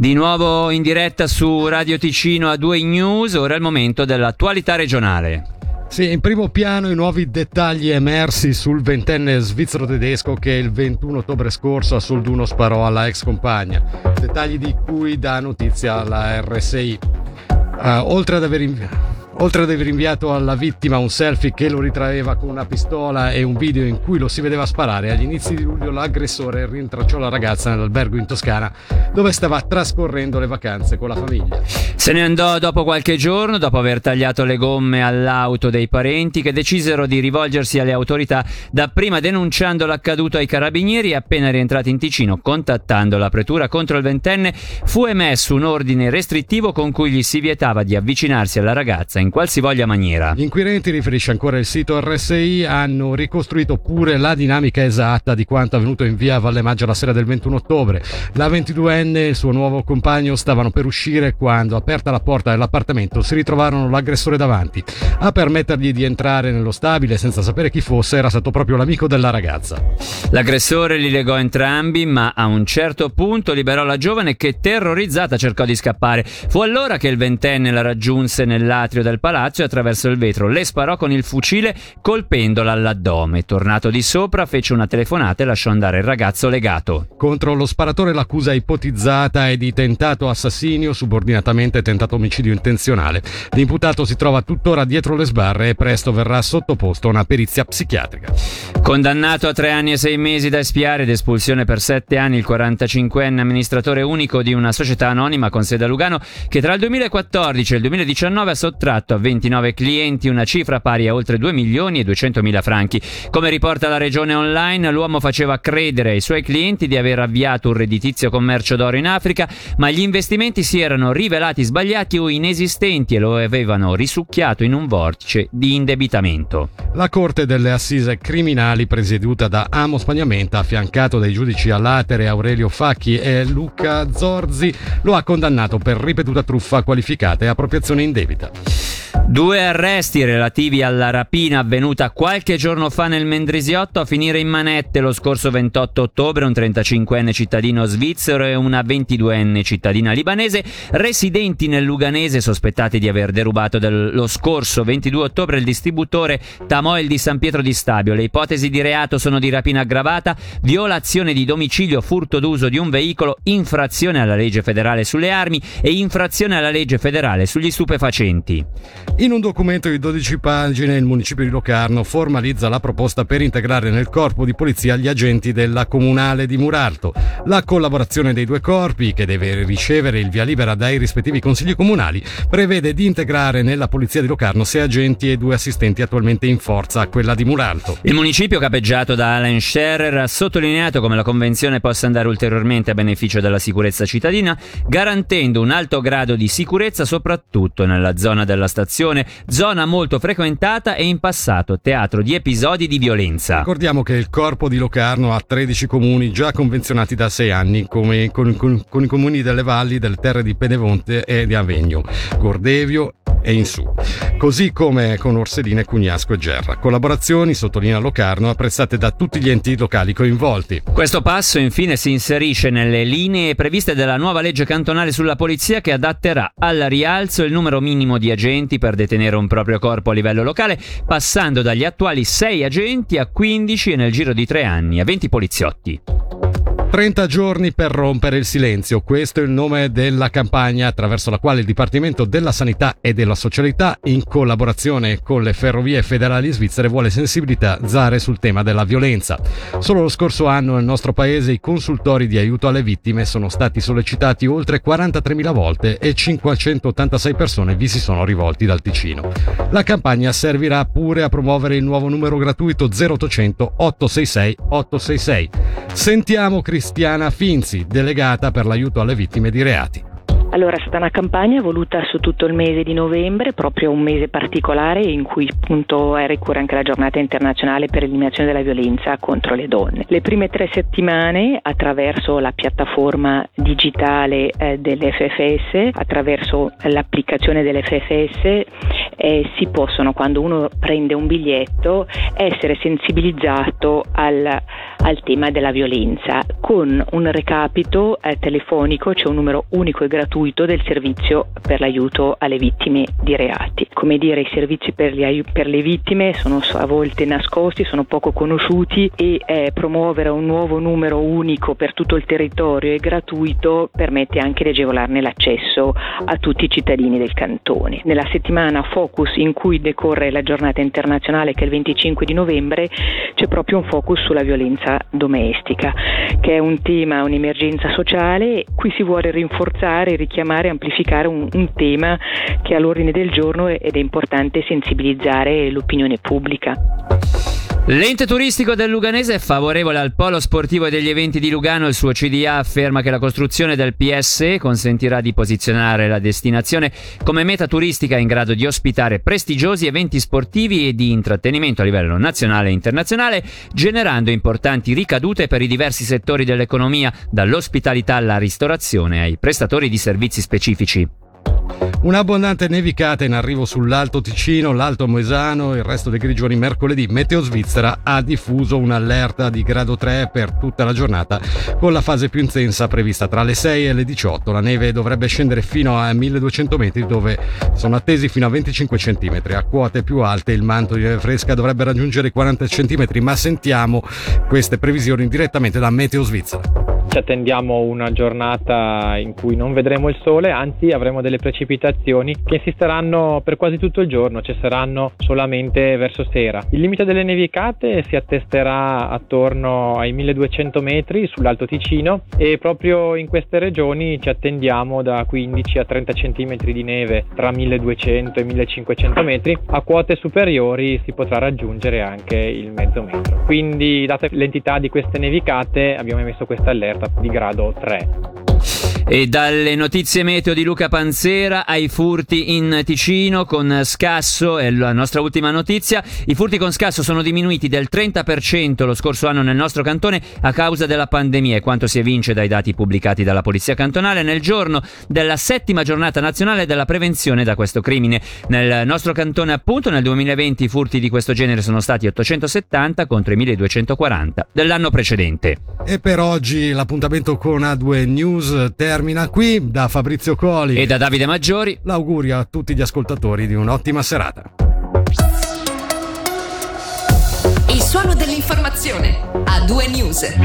Di nuovo in diretta su Radio Ticino a 2 News, ora è il momento dell'attualità regionale. Sì, in primo piano i nuovi dettagli emersi sul ventenne svizzero tedesco che il 21 ottobre scorso a Solduno sparò alla ex compagna, dettagli di cui dà notizia la RSI. Uh, eh, oltre ad aver inviato Oltre ad aver inviato alla vittima un selfie che lo ritraeva con una pistola e un video in cui lo si vedeva sparare, agli inizi di luglio l'aggressore rintracciò la ragazza nell'albergo in Toscana dove stava trascorrendo le vacanze con la famiglia. Se ne andò dopo qualche giorno, dopo aver tagliato le gomme all'auto dei parenti che decisero di rivolgersi alle autorità, dapprima denunciando l'accaduto ai carabinieri e appena rientrati in Ticino, contattando la pretura contro il ventenne, fu emesso un ordine restrittivo con cui gli si vietava di avvicinarsi alla ragazza in qualsivoglia maniera. Gli inquirenti, riferisce ancora il sito RSI, hanno ricostruito pure la dinamica esatta di quanto avvenuto in via Valle Maggio la sera del 21 ottobre. La 22enne e il suo nuovo compagno stavano per uscire quando, aperta la porta dell'appartamento, si ritrovarono l'aggressore davanti. A permettergli di entrare nello stabile senza sapere chi fosse era stato proprio l'amico della ragazza. L'aggressore li legò entrambi, ma a un certo punto liberò la giovane che terrorizzata cercò di scappare. Fu allora che il ventenne la raggiunse nell'atrio del palazzo e attraverso il vetro le sparò con il fucile colpendola all'addome. Tornato di sopra fece una telefonata e lasciò andare il ragazzo legato. Contro lo sparatore l'accusa ipotizzata è di tentato assassinio, subordinatamente tentato omicidio intenzionale. L'imputato si trova tuttora dietro le sbarre e presto verrà sottoposto a una perizia psichiatrica. Condannato a tre anni e sei mesi da espiare ed espulsione per sette anni il 45enne amministratore unico di una società anonima con sede a Lugano che tra il 2014 e il 2019 ha sottratto a 29 clienti una cifra pari a oltre 2 milioni e 200 mila franchi. Come riporta la regione online, l'uomo faceva credere ai suoi clienti di aver avviato un redditizio commercio d'oro in Africa, ma gli investimenti si erano rivelati sbagliati o inesistenti e lo avevano risucchiato in un vortice di indebitamento. La Corte delle Assise Criminali, presieduta da Amo Spagnamenta, affiancato dai giudici Allatere, Aurelio Facchi e Luca Zorzi, lo ha condannato per ripetuta truffa qualificata e appropriazione indebita. Due arresti relativi alla rapina avvenuta qualche giorno fa nel Mendrisiotto a finire in manette lo scorso 28 ottobre un 35enne cittadino svizzero e una 22enne cittadina libanese residenti nel Luganese sospettati di aver derubato lo scorso 22 ottobre il distributore Tamoil di San Pietro di Stabio. Le ipotesi di reato sono di rapina aggravata, violazione di domicilio, furto d'uso di un veicolo, infrazione alla legge federale sulle armi e infrazione alla legge federale sugli stupefacenti. In un documento di 12 pagine il municipio di Locarno formalizza la proposta per integrare nel corpo di polizia gli agenti della comunale di Muralto. La collaborazione dei due corpi, che deve ricevere il via libera dai rispettivi consigli comunali, prevede di integrare nella polizia di Locarno sei agenti e due assistenti attualmente in forza a quella di Muralto. Il municipio capeggiato da Alan Scherer ha sottolineato come la convenzione possa andare ulteriormente a beneficio della sicurezza cittadina, garantendo un alto grado di sicurezza soprattutto nella zona della stazione Nazione, zona molto frequentata e in passato teatro di episodi di violenza. Ricordiamo che il corpo di Locarno ha 13 comuni già convenzionati da 6 anni, come con, con, con i comuni delle valli, delle terre di Penevonte e di Avegno, Gordevio e in su, così come con Orsedina, Cugnasco e Gerra. Collaborazioni, sottolinea Locarno, apprezzate da tutti gli enti locali coinvolti. Questo passo infine si inserisce nelle linee previste dalla nuova legge cantonale sulla polizia che adatterà al rialzo il numero minimo di agenti per detenere un proprio corpo a livello locale, passando dagli attuali 6 agenti a 15 e nel giro di 3 anni a 20 poliziotti. 30 giorni per rompere il silenzio, questo è il nome della campagna attraverso la quale il Dipartimento della Sanità e della Socialità, in collaborazione con le ferrovie federali svizzere, vuole sensibilizzare sul tema della violenza. Solo lo scorso anno nel nostro paese i consultori di aiuto alle vittime sono stati sollecitati oltre 43.000 volte e 586 persone vi si sono rivolti dal Ticino. La campagna servirà pure a promuovere il nuovo numero gratuito 0800 866 866. Sentiamo Cristiana Finzi, delegata per l'aiuto alle vittime di reati. Allora è stata una campagna voluta su tutto il mese di novembre, proprio un mese particolare in cui appunto è ricorre anche la giornata internazionale per l'eliminazione della violenza contro le donne. Le prime tre settimane attraverso la piattaforma digitale eh, dell'FFS, attraverso l'applicazione dell'FFS eh, si possono quando uno prende un biglietto essere sensibilizzato al, al tema della violenza con un recapito eh, telefonico, c'è cioè un numero unico e gratuito del servizio per l'aiuto alle vittime di reati. Come dire, i servizi per, gli, per le vittime sono a volte nascosti, sono poco conosciuti e eh, promuovere un nuovo numero unico per tutto il territorio e gratuito permette anche di agevolarne l'accesso a tutti i cittadini del cantone. Nella settimana focus in cui decorre la giornata internazionale che è il 25 di novembre c'è proprio un focus sulla violenza domestica, che è un tema, un'emergenza sociale, qui si vuole rinforzare, richiamare amplificare un, un tema che è all'ordine del giorno ed è importante sensibilizzare l'opinione pubblica. L'ente turistico del Luganese è favorevole al polo sportivo e degli eventi di Lugano. Il suo CDA afferma che la costruzione del PSE consentirà di posizionare la destinazione come meta turistica in grado di ospitare prestigiosi eventi sportivi e di intrattenimento a livello nazionale e internazionale, generando importanti ricadute per i diversi settori dell'economia, dall'ospitalità alla ristorazione ai prestatori di servizi specifici. Un'abbondante nevicata in arrivo sull'Alto Ticino, l'Alto Moesano e il resto dei grigioni mercoledì. Meteo Svizzera ha diffuso un'allerta di grado 3 per tutta la giornata, con la fase più intensa prevista tra le 6 e le 18. La neve dovrebbe scendere fino a 1200 metri, dove sono attesi fino a 25 cm. A quote più alte il manto di neve fresca dovrebbe raggiungere i 40 cm, ma sentiamo queste previsioni direttamente da Meteo Svizzera. Ci attendiamo una giornata in cui non vedremo il sole, anzi avremo delle precipitazioni che insisteranno per quasi tutto il giorno, cesseranno solamente verso sera. Il limite delle nevicate si attesterà attorno ai 1200 metri sull'Alto Ticino e proprio in queste regioni ci attendiamo da 15 a 30 cm di neve tra 1200 e 1500 metri. A quote superiori si potrà raggiungere anche il mezzo metro. Quindi, date l'entità di queste nevicate, abbiamo emesso questa allerta di grado 3. E dalle notizie meteo di Luca Panzera ai furti in Ticino con Scasso, è la nostra ultima notizia. I furti con Scasso sono diminuiti del 30% lo scorso anno nel nostro cantone a causa della pandemia e quanto si evince dai dati pubblicati dalla Polizia Cantonale nel giorno della settima giornata nazionale della prevenzione da questo crimine. Nel nostro cantone appunto nel 2020 i furti di questo genere sono stati 870 contro i 1240 dell'anno precedente. E per oggi l'appuntamento con A2 News termina termina qui da Fabrizio Coli e da Davide Maggiori. L'augurio a tutti gli ascoltatori di un'ottima serata. Il suono dell'informazione a due news.